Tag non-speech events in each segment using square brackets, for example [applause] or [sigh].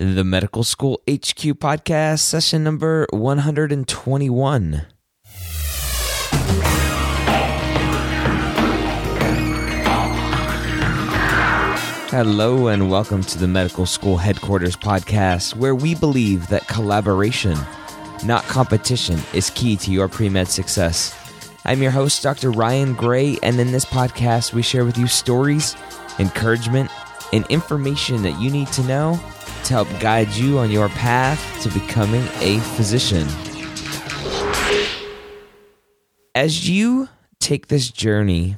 The Medical School HQ podcast, session number 121. Hello, and welcome to the Medical School Headquarters podcast, where we believe that collaboration, not competition, is key to your pre med success. I'm your host, Dr. Ryan Gray, and in this podcast, we share with you stories, encouragement, and information that you need to know to help guide you on your path to becoming a physician. As you take this journey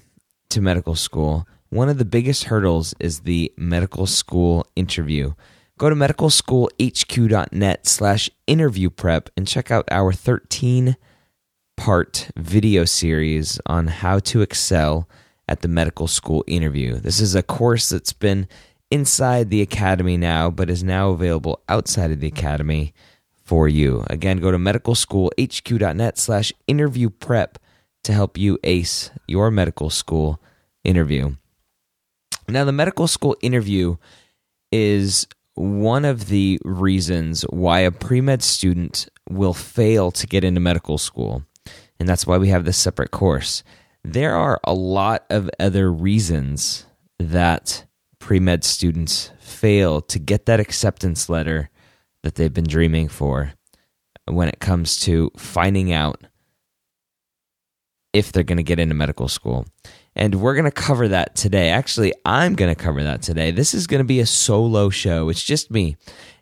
to medical school, one of the biggest hurdles is the medical school interview. Go to medicalschoolhq.net slash interview prep and check out our 13 part video series on how to excel at the medical school interview. This is a course that's been inside the academy now, but is now available outside of the academy for you. Again, go to medicalschoolhq.net slash interview prep to help you ace your medical school interview. Now, the medical school interview is one of the reasons why a pre med student will fail to get into medical school. And that's why we have this separate course. There are a lot of other reasons that pre med students fail to get that acceptance letter that they've been dreaming for when it comes to finding out if they're going to get into medical school. And we're going to cover that today. Actually, I'm going to cover that today. This is going to be a solo show. It's just me.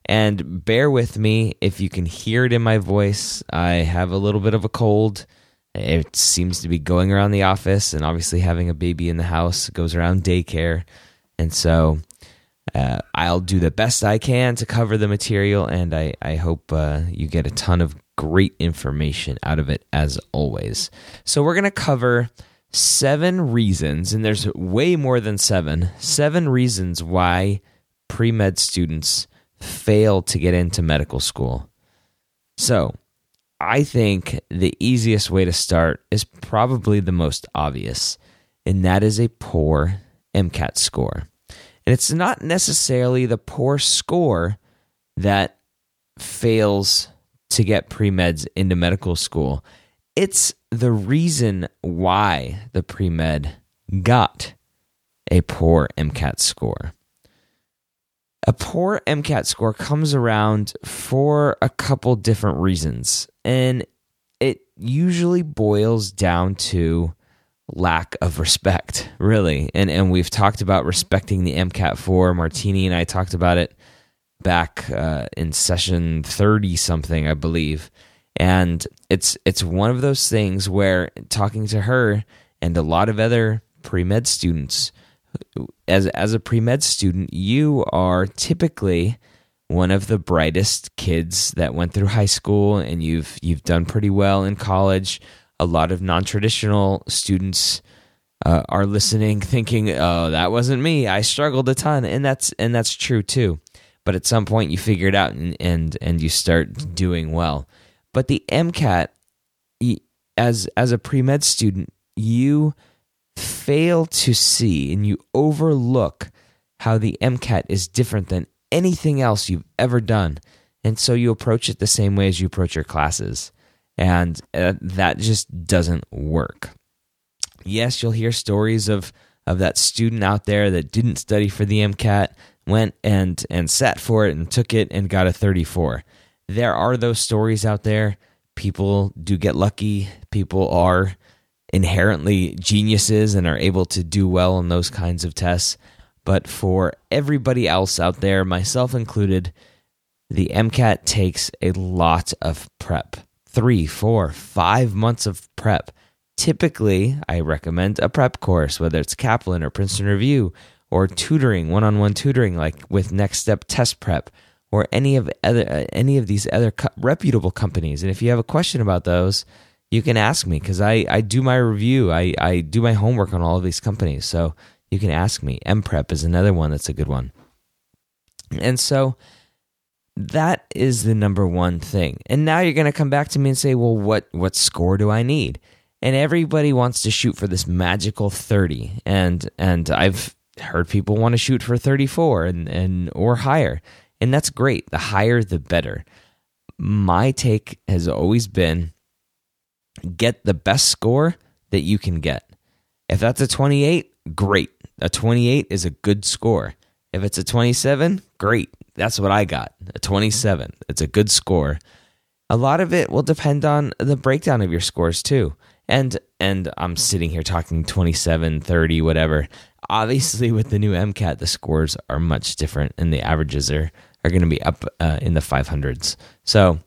And bear with me if you can hear it in my voice. I have a little bit of a cold. It seems to be going around the office, and obviously, having a baby in the house goes around daycare. And so, uh, I'll do the best I can to cover the material, and I, I hope uh, you get a ton of great information out of it as always. So, we're going to cover seven reasons, and there's way more than seven, seven reasons why pre med students fail to get into medical school. So, I think the easiest way to start is probably the most obvious, and that is a poor MCAT score. And it's not necessarily the poor score that fails to get pre meds into medical school. It's the reason why the pre med got a poor MCAT score. A poor MCAT score comes around for a couple different reasons, and it usually boils down to lack of respect, really. And and we've talked about respecting the MCAT for Martini and I talked about it back uh, in session thirty something, I believe. And it's it's one of those things where talking to her and a lot of other pre med students, as as a pre med student, you are typically one of the brightest kids that went through high school, and you've you've done pretty well in college a lot of non-traditional students uh, are listening thinking oh that wasn't me i struggled a ton and that's and that's true too but at some point you figure it out and and, and you start doing well but the mcat as as a pre-med student you fail to see and you overlook how the MCAT is different than anything else you've ever done. And so you approach it the same way as you approach your classes. And uh, that just doesn't work. Yes, you'll hear stories of, of that student out there that didn't study for the MCAT, went and, and sat for it and took it and got a 34. There are those stories out there. People do get lucky. People are inherently geniuses and are able to do well in those kinds of tests. But for everybody else out there, myself included, the MCAT takes a lot of prep three, four, five months of prep. Typically, I recommend a prep course, whether it's Kaplan or Princeton Review or tutoring, one on one tutoring, like with Next Step Test Prep or any of other uh, any of these other co- reputable companies. And if you have a question about those, you can ask me because I, I do my review. I, I do my homework on all of these companies. So you can ask me. MPrep is another one that's a good one. And so that is the number one thing. And now you're going to come back to me and say, "Well, what what score do I need?" And everybody wants to shoot for this magical 30. And and I've heard people want to shoot for 34 and and or higher. And that's great. The higher the better. My take has always been get the best score that you can get. If that's a 28, great. A 28 is a good score. If it's a 27, great. That's what I got. A 27. It's a good score. A lot of it will depend on the breakdown of your scores too. And and I'm sitting here talking 27, 30, whatever. Obviously [laughs] with the new MCAT the scores are much different and the averages are are going to be up uh, in the 500s. So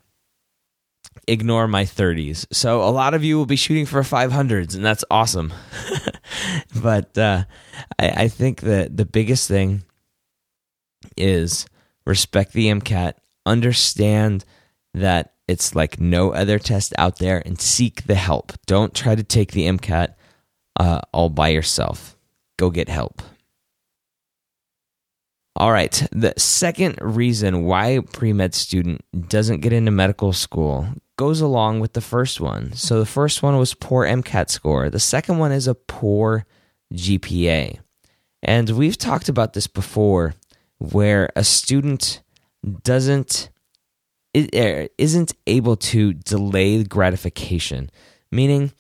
ignore my 30s. So a lot of you will be shooting for 500s, and that's awesome. [laughs] but uh, I, I think that the biggest thing is respect the MCAT, understand that it's like no other test out there, and seek the help. Don't try to take the MCAT uh, all by yourself. Go get help. All right. The second reason why pre med student doesn't get into medical school goes along with the first one. So the first one was poor MCAT score. The second one is a poor GPA. And we've talked about this before where a student doesn't er, isn't able to delay gratification. Meaning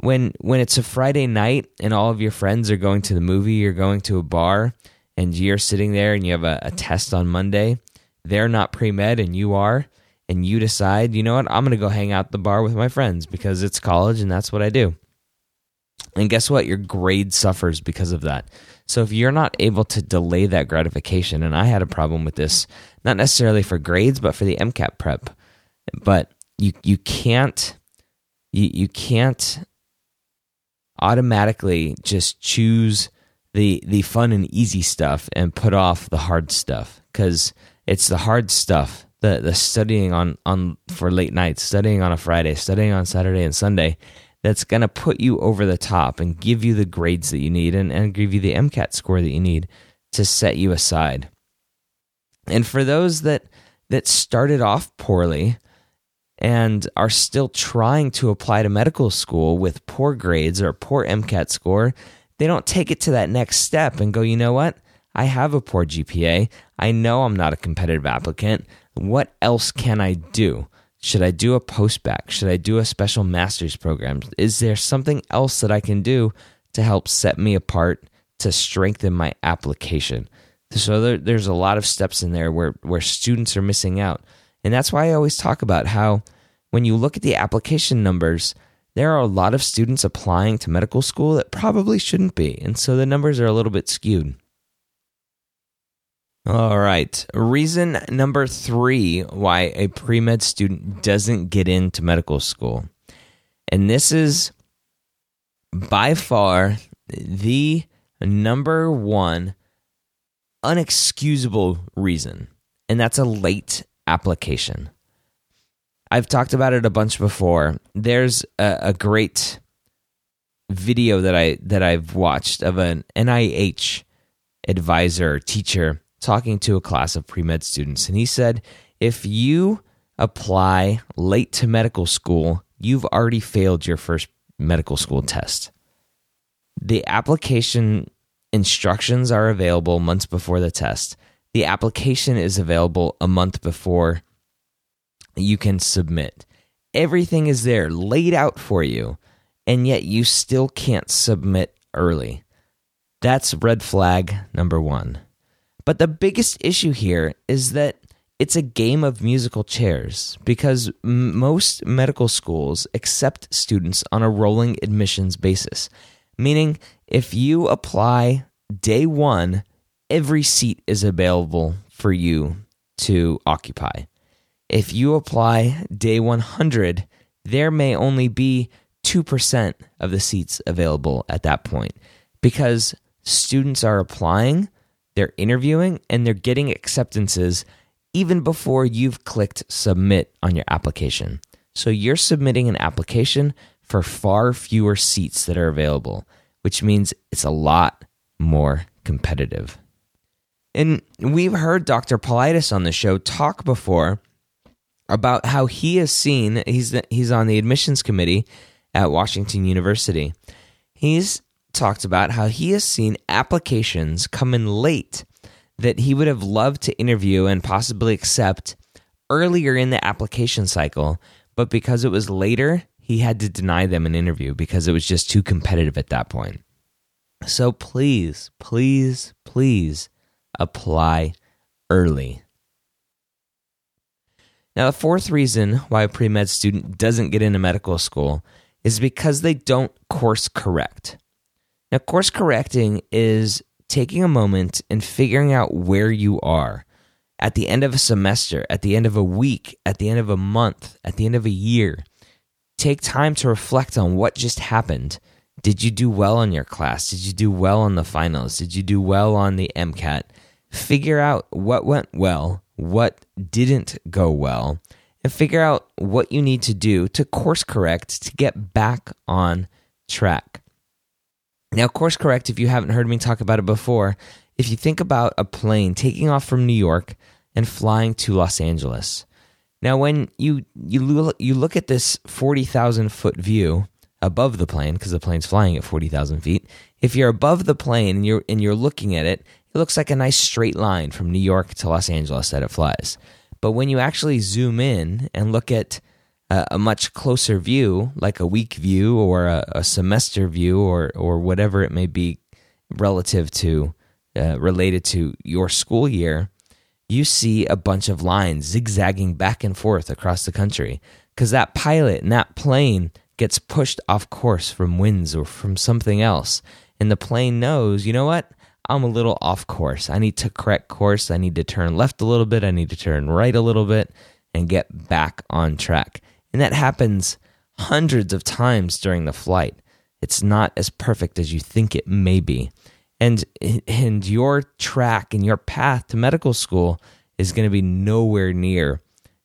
when when it's a Friday night and all of your friends are going to the movie, you're going to a bar and you're sitting there and you have a, a test on Monday, they're not pre-med and you are, and you decide, you know what, I'm going to go hang out the bar with my friends because it's college and that's what I do. And guess what? Your grade suffers because of that. So if you're not able to delay that gratification, and I had a problem with this, not necessarily for grades, but for the MCAT prep, but you you can't you you can't automatically just choose the the fun and easy stuff and put off the hard stuff because it's the hard stuff the the studying on on for late nights, studying on a Friday, studying on Saturday and Sunday, that's going to put you over the top and give you the grades that you need and, and give you the MCAT score that you need to set you aside. And for those that that started off poorly and are still trying to apply to medical school with poor grades or poor MCAT score, they don't take it to that next step and go, you know what? I have a poor GPA. I know I'm not a competitive applicant. What else can I do? Should I do a postbac? Should I do a special master's program? Is there something else that I can do to help set me apart to strengthen my application? So there, there's a lot of steps in there where, where students are missing out. And that's why I always talk about how when you look at the application numbers, there are a lot of students applying to medical school that probably shouldn't be. And so the numbers are a little bit skewed. All right. Reason number three why a pre med student doesn't get into medical school. And this is by far the number one unexcusable reason, and that's a late application. I've talked about it a bunch before. There's a, a great video that I that I've watched of an NIH advisor teacher talking to a class of pre med students, and he said, if you apply late to medical school, you've already failed your first medical school test. The application instructions are available months before the test. The application is available a month before you can submit. Everything is there laid out for you, and yet you still can't submit early. That's red flag number one. But the biggest issue here is that it's a game of musical chairs because m- most medical schools accept students on a rolling admissions basis, meaning if you apply day one, every seat is available for you to occupy. If you apply day 100, there may only be 2% of the seats available at that point because students are applying, they're interviewing, and they're getting acceptances even before you've clicked submit on your application. So you're submitting an application for far fewer seats that are available, which means it's a lot more competitive. And we've heard Dr. Politis on the show talk before about how he has seen he's he's on the admissions committee at Washington University. He's talked about how he has seen applications come in late that he would have loved to interview and possibly accept earlier in the application cycle, but because it was later, he had to deny them an interview because it was just too competitive at that point. So please, please, please apply early. Now, the fourth reason why a pre med student doesn't get into medical school is because they don't course correct. Now, course correcting is taking a moment and figuring out where you are at the end of a semester, at the end of a week, at the end of a month, at the end of a year. Take time to reflect on what just happened. Did you do well in your class? Did you do well on the finals? Did you do well on the MCAT? Figure out what went well, what didn't go well, and figure out what you need to do to course correct to get back on track. Now, course correct, if you haven't heard me talk about it before, if you think about a plane taking off from New York and flying to Los Angeles. Now, when you you look, you look at this forty thousand foot view above the plane, because the plane's flying at forty thousand feet, if you're above the plane and you're and you're looking at it, it looks like a nice straight line from New York to Los Angeles that it flies. But when you actually zoom in and look at a, much closer view, like a week view or a, a, semester view or or whatever it may be, relative to uh, related to your school year, you see a bunch of lines zigzagging back and forth across the country because that pilot and that plane gets pushed off course from winds or from something else, and the plane knows, you know what? I'm a little off course. I need to correct course. I need to turn left a little bit. I need to turn right a little bit and get back on track. And that happens hundreds of times during the flight. It's not as perfect as you think it may be. And and your track and your path to medical school is going to be nowhere near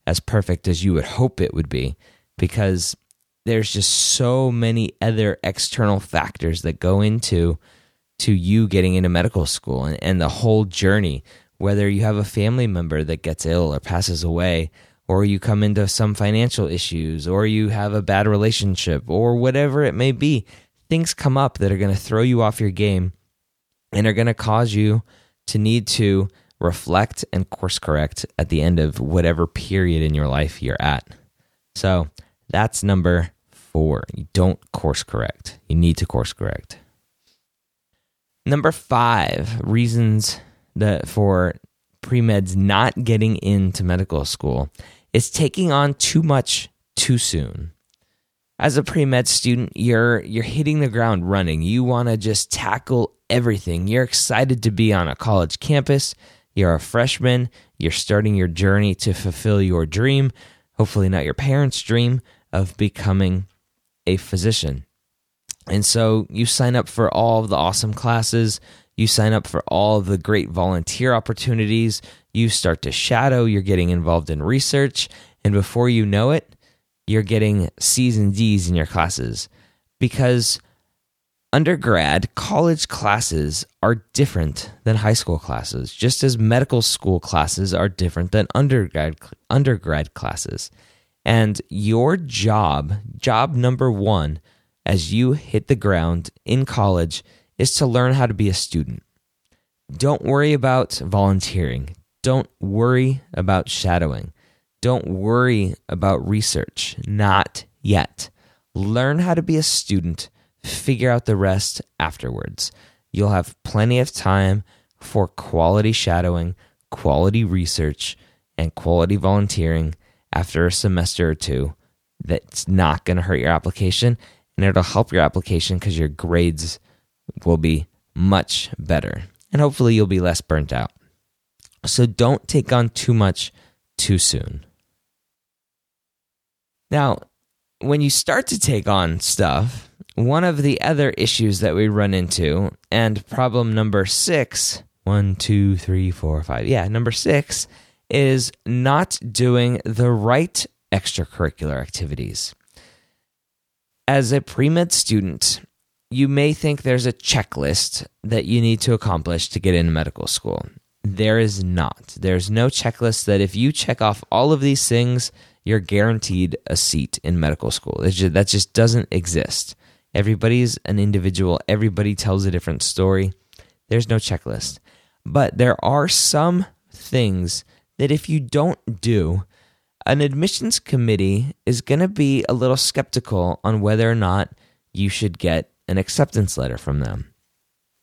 as perfect as you would hope it would be because there's just so many other external factors that go into to you getting into medical school and, and the whole journey whether you have a family member that gets ill or passes away or you come into some financial issues, or you have a bad relationship, or whatever it may be, things come up that are going to throw you off your game and are going to cause you to need to reflect and course correct at the end of whatever period in your life you're at. So that's number four. You don't course correct, you need to course correct. Number five reasons that for pre meds not getting into medical school is taking on too much too soon. As a pre-med student, you're you're hitting the ground running. You want to just tackle everything. You're excited to be on a college campus. You're a freshman. You're starting your journey to fulfill your dream, hopefully not your parents' dream of becoming a physician. And so you sign up for all the awesome classes. You sign up for all the great volunteer opportunities. You start to shadow. You're getting involved in research. And before you know it, you're getting C's and D's in your classes. Because undergrad, college classes are different than high school classes, just as medical school classes are different than undergrad, undergrad classes. And your job, job number one, as you hit the ground in college is to learn how to be a student. Don't worry about volunteering. Don't worry about shadowing. Don't worry about research. Not yet. Learn how to be a student. Figure out the rest afterwards. You'll have plenty of time for quality shadowing, quality research, and quality volunteering after a semester or two. That's not going to hurt your application and it'll help your application because your grades will be much better and hopefully you'll be less burnt out. So don't take on too much too soon. Now, when you start to take on stuff, one of the other issues that we run into, and problem number six, one, two, three, four, five, yeah, number six is not doing the right extracurricular activities. As a pre med student, you may think there's a checklist that you need to accomplish to get into medical school. There is not. There's no checklist that if you check off all of these things, you're guaranteed a seat in medical school. Just, that just doesn't exist. Everybody's an individual, everybody tells a different story. There's no checklist. But there are some things that if you don't do, an admissions committee is going to be a little skeptical on whether or not you should get an acceptance letter from them.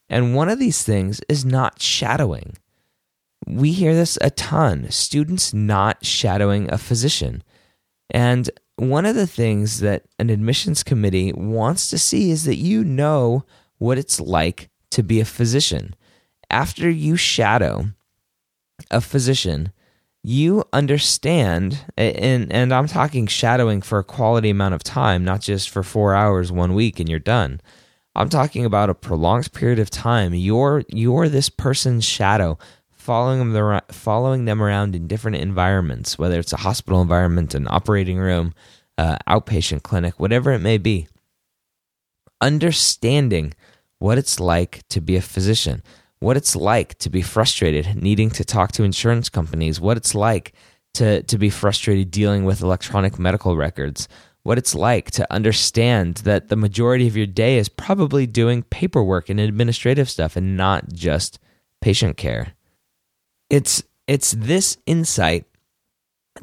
And one of these things is not shadowing. We hear this a ton students not shadowing a physician. And one of the things that an admissions committee wants to see is that you know what it's like to be a physician. After you shadow a physician, you understand and and I'm talking shadowing for a quality amount of time, not just for 4 hours one week and you're done. I'm talking about a prolonged period of time. You're you're this person's shadow, following them following them around in different environments, whether it's a hospital environment, an operating room, uh, outpatient clinic, whatever it may be. Understanding what it's like to be a physician, what it's like to be frustrated needing to talk to insurance companies, what it's like to, to be frustrated dealing with electronic medical records, what it's like to understand that the majority of your day is probably doing paperwork and administrative stuff and not just patient care. It's it's this insight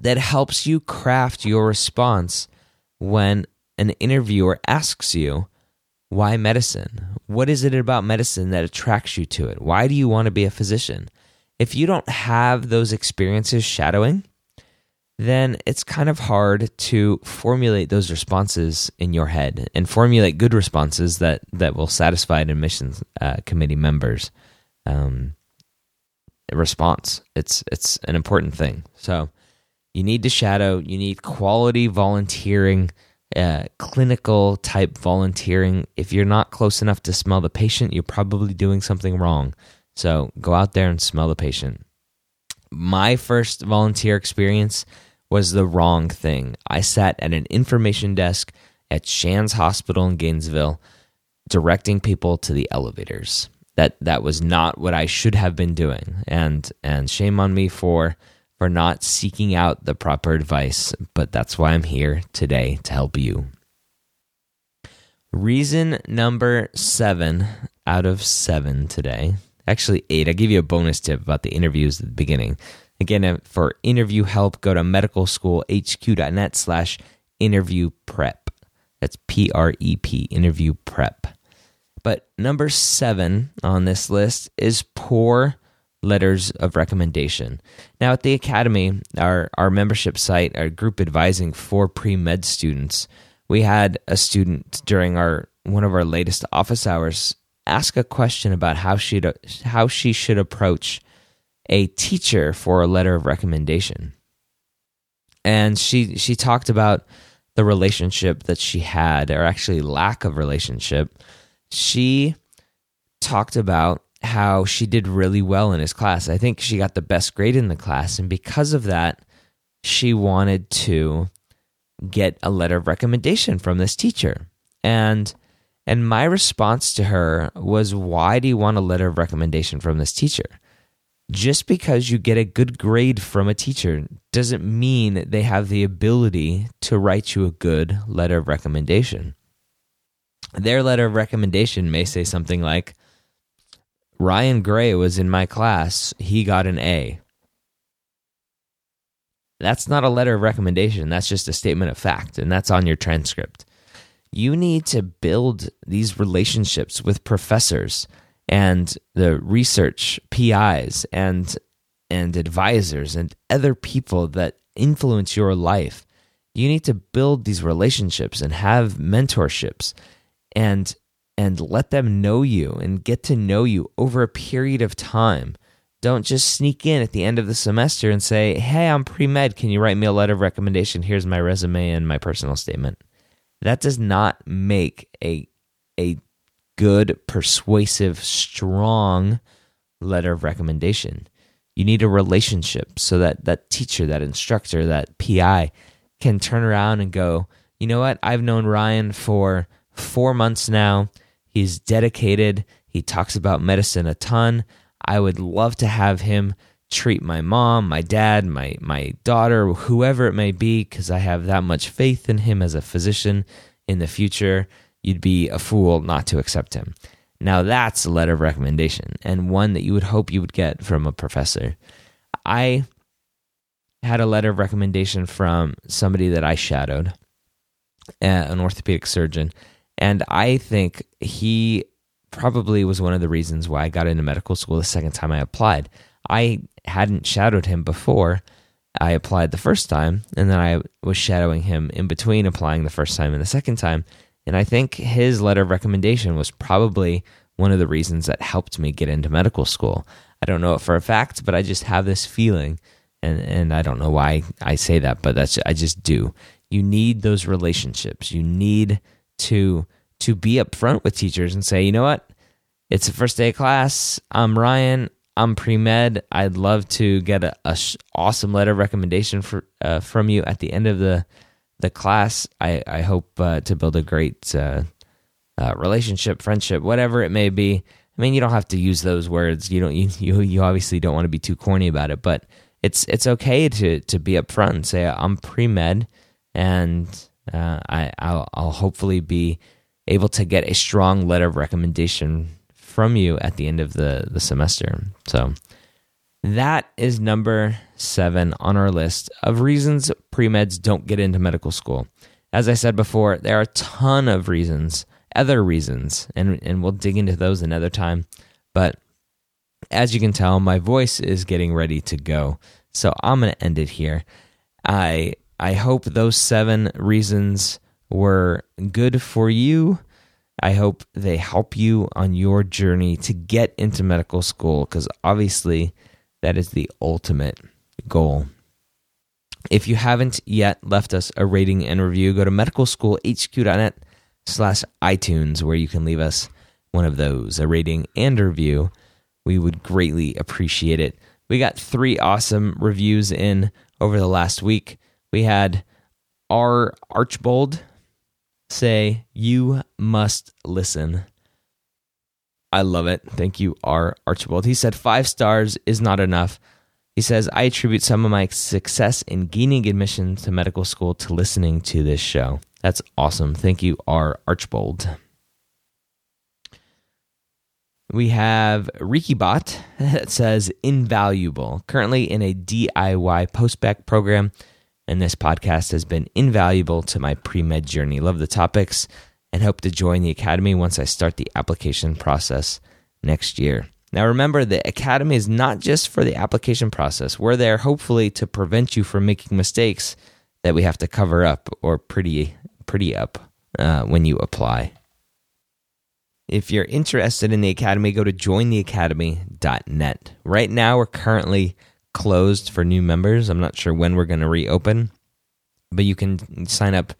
that helps you craft your response when an interviewer asks you why medicine? What is it about medicine that attracts you to it? Why do you want to be a physician? If you don't have those experiences shadowing, then it's kind of hard to formulate those responses in your head and formulate good responses that, that will satisfy an admissions uh, committee members. Um, response. It's it's an important thing. So you need to shadow. You need quality volunteering uh, clinical type volunteering. If you're not close enough to smell the patient, you're probably doing something wrong. So go out there and smell the patient. My first volunteer experience was the wrong thing. I sat at an information desk at Shands Hospital in Gainesville, directing people to the elevators. That that was not what I should have been doing, and and shame on me for for not seeking out the proper advice, but that's why I'm here today to help you. Reason number seven out of seven today, actually eight. I'll give you a bonus tip about the interviews at the beginning. Again, uh, for interview help, go to medicalschoolhq.net slash interview prep. That's P R E P, interview prep. But number seven on this list is poor letters of recommendation. Now, at the Academy, our, our membership site, our group advising for pre med students, we had a student during our one of our latest office hours ask a question about how she how she should approach a teacher for a letter of recommendation. And she she talked about the relationship that she had or actually lack of relationship. She talked about how she did really well in his class. I think she got the best grade in the class. And because of that, she wanted to get a letter of recommendation from this teacher. And and my response to her was, Why do you want a letter of recommendation from this teacher? Just because you get a good grade from a teacher doesn't mean they have the ability to write you a good letter of recommendation. their letter of recommendation may say something like Ryan Gray was in my class, he got an A. That's not a letter of recommendation, that's just a statement of fact, and that's on your transcript. You need to build these relationships with professors and the research PIs and and advisors and other people that influence your life. You need to build these relationships and have mentorships and and let them know you and get to know you over a period of time. Don't just sneak in at the end of the semester and say, "Hey, I'm pre-med. Can you write me a letter of recommendation? Here's my resume and my personal statement." That does not make a a good, persuasive, strong letter of recommendation. You need a relationship so that that teacher, that instructor, that PI can turn around and go, you know what? I've known Ryan for four months now. He's dedicated. He talks about medicine a ton. I would love to have him treat my mom, my dad, my my daughter, whoever it may be, because I have that much faith in him as a physician in the future you'd be a fool not to accept him. Now, that's a letter of recommendation and one that you would hope you would get from a professor. I had a letter of recommendation from somebody that I shadowed, an orthopedic surgeon, and I think he probably was one of the reasons why I got into medical school the second time I applied. I hadn't shadowed him before I applied the first time, and then I was shadowing him in between applying the first time and the second time. And I think his letter of recommendation was probably one of the reasons that helped me get into medical school. I don't know it for a fact, but I just have this feeling and and I don't know why I say that, but that's I just do. You need those relationships. You need to to be upfront with teachers and say, "You know what? It's the first day of class. I'm Ryan. I'm pre med. I'd love to get a, a sh- awesome letter recommendation for uh, from you at the end of the the class. I, I hope uh, to build a great uh, uh, relationship, friendship, whatever it may be. I mean, you don't have to use those words. You don't. [laughs] You you, you obviously don't want to be too corny about it, but it's it's okay to to be upfront and say I'm pre med, and uh, I I'll, I'll hopefully be able to get a strong letter of recommendation from you at the end of the the semester. So that is number seven on our list of reasons pre meds don't get into medical school. As I said before, there are a ton of reasons, other reasons, and, and we'll dig into those another time. But as you can tell, my voice is getting ready to go. So I'm going to end it here. I I hope those seven reasons were good for you. I hope they help you on your journey to get into medical school because obviously that is the ultimate goal. If you haven't yet left us a rating and review, go to medicalschoolhq.net slash iTunes where you can leave us one of those, a rating and a review. We would greatly appreciate it. We got three awesome reviews in over the last week. We had R. Archbold say, You must listen. I love it. Thank you, R. Archibald. He said five stars is not enough. He says, I attribute some of my success in gaining admission to medical school to listening to this show. That's awesome. Thank you, R. Archbold. We have RikiBot [laughs] that says invaluable. Currently in a DIY post-bac program, and this podcast has been invaluable to my pre med journey. Love the topics and hope to join the Academy once I start the application process next year. Now, remember, the Academy is not just for the application process. We're there hopefully to prevent you from making mistakes that we have to cover up or pretty, pretty up uh, when you apply. If you're interested in the Academy, go to jointheacademy.net. Right now, we're currently closed for new members. I'm not sure when we're going to reopen, but you can sign up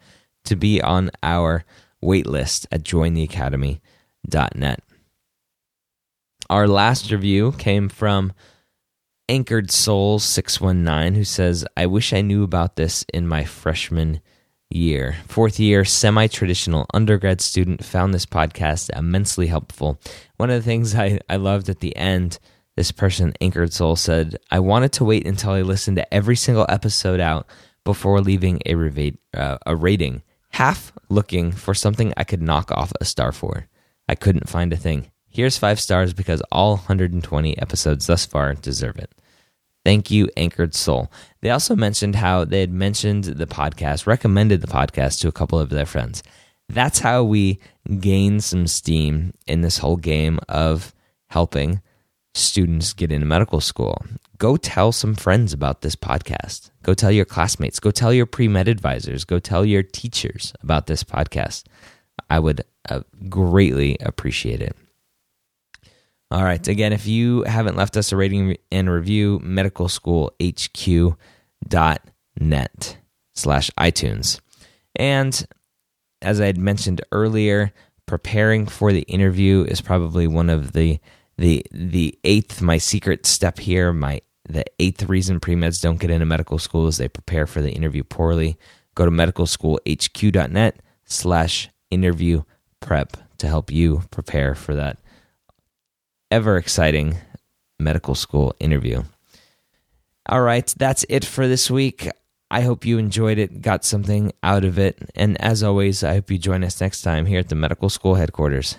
to be on our waitlist at jointheacademy.net. Our last review came from Anchored Souls 619 who says, I wish I knew about this in my freshman year. Fourth year, semi traditional undergrad student found this podcast immensely helpful. One of the things I, I loved at the end, this person, Anchored Soul, said, I wanted to wait until I listened to every single episode out before leaving a, uh, a rating half looking for something I could knock off a star for. I couldn't find a thing. Here's five stars because all 120 episodes thus far deserve it. Thank you, Anchored Soul. They also mentioned how they had mentioned the podcast, recommended the podcast to a couple of their friends. That's how we gain some steam in this whole game of helping students get into medical school. Go tell some friends about this podcast. Go tell your classmates. Go tell your pre med advisors. Go tell your teachers about this podcast. I would uh, greatly appreciate it. All right. Again, if you haven't left us a rating and review, medicalschoolhq.net slash iTunes. And as I had mentioned earlier, preparing for the interview is probably one of the the the eighth my secret step here my the eighth reason pre-meds don't get into medical school is they prepare for the interview poorly go to medicalschoolhq.net slash interview prep to help you prepare for that ever exciting medical school interview. All right, that's it for this week. I hope you enjoyed it, got something out of it. And as always, I hope you join us next time here at the medical school headquarters.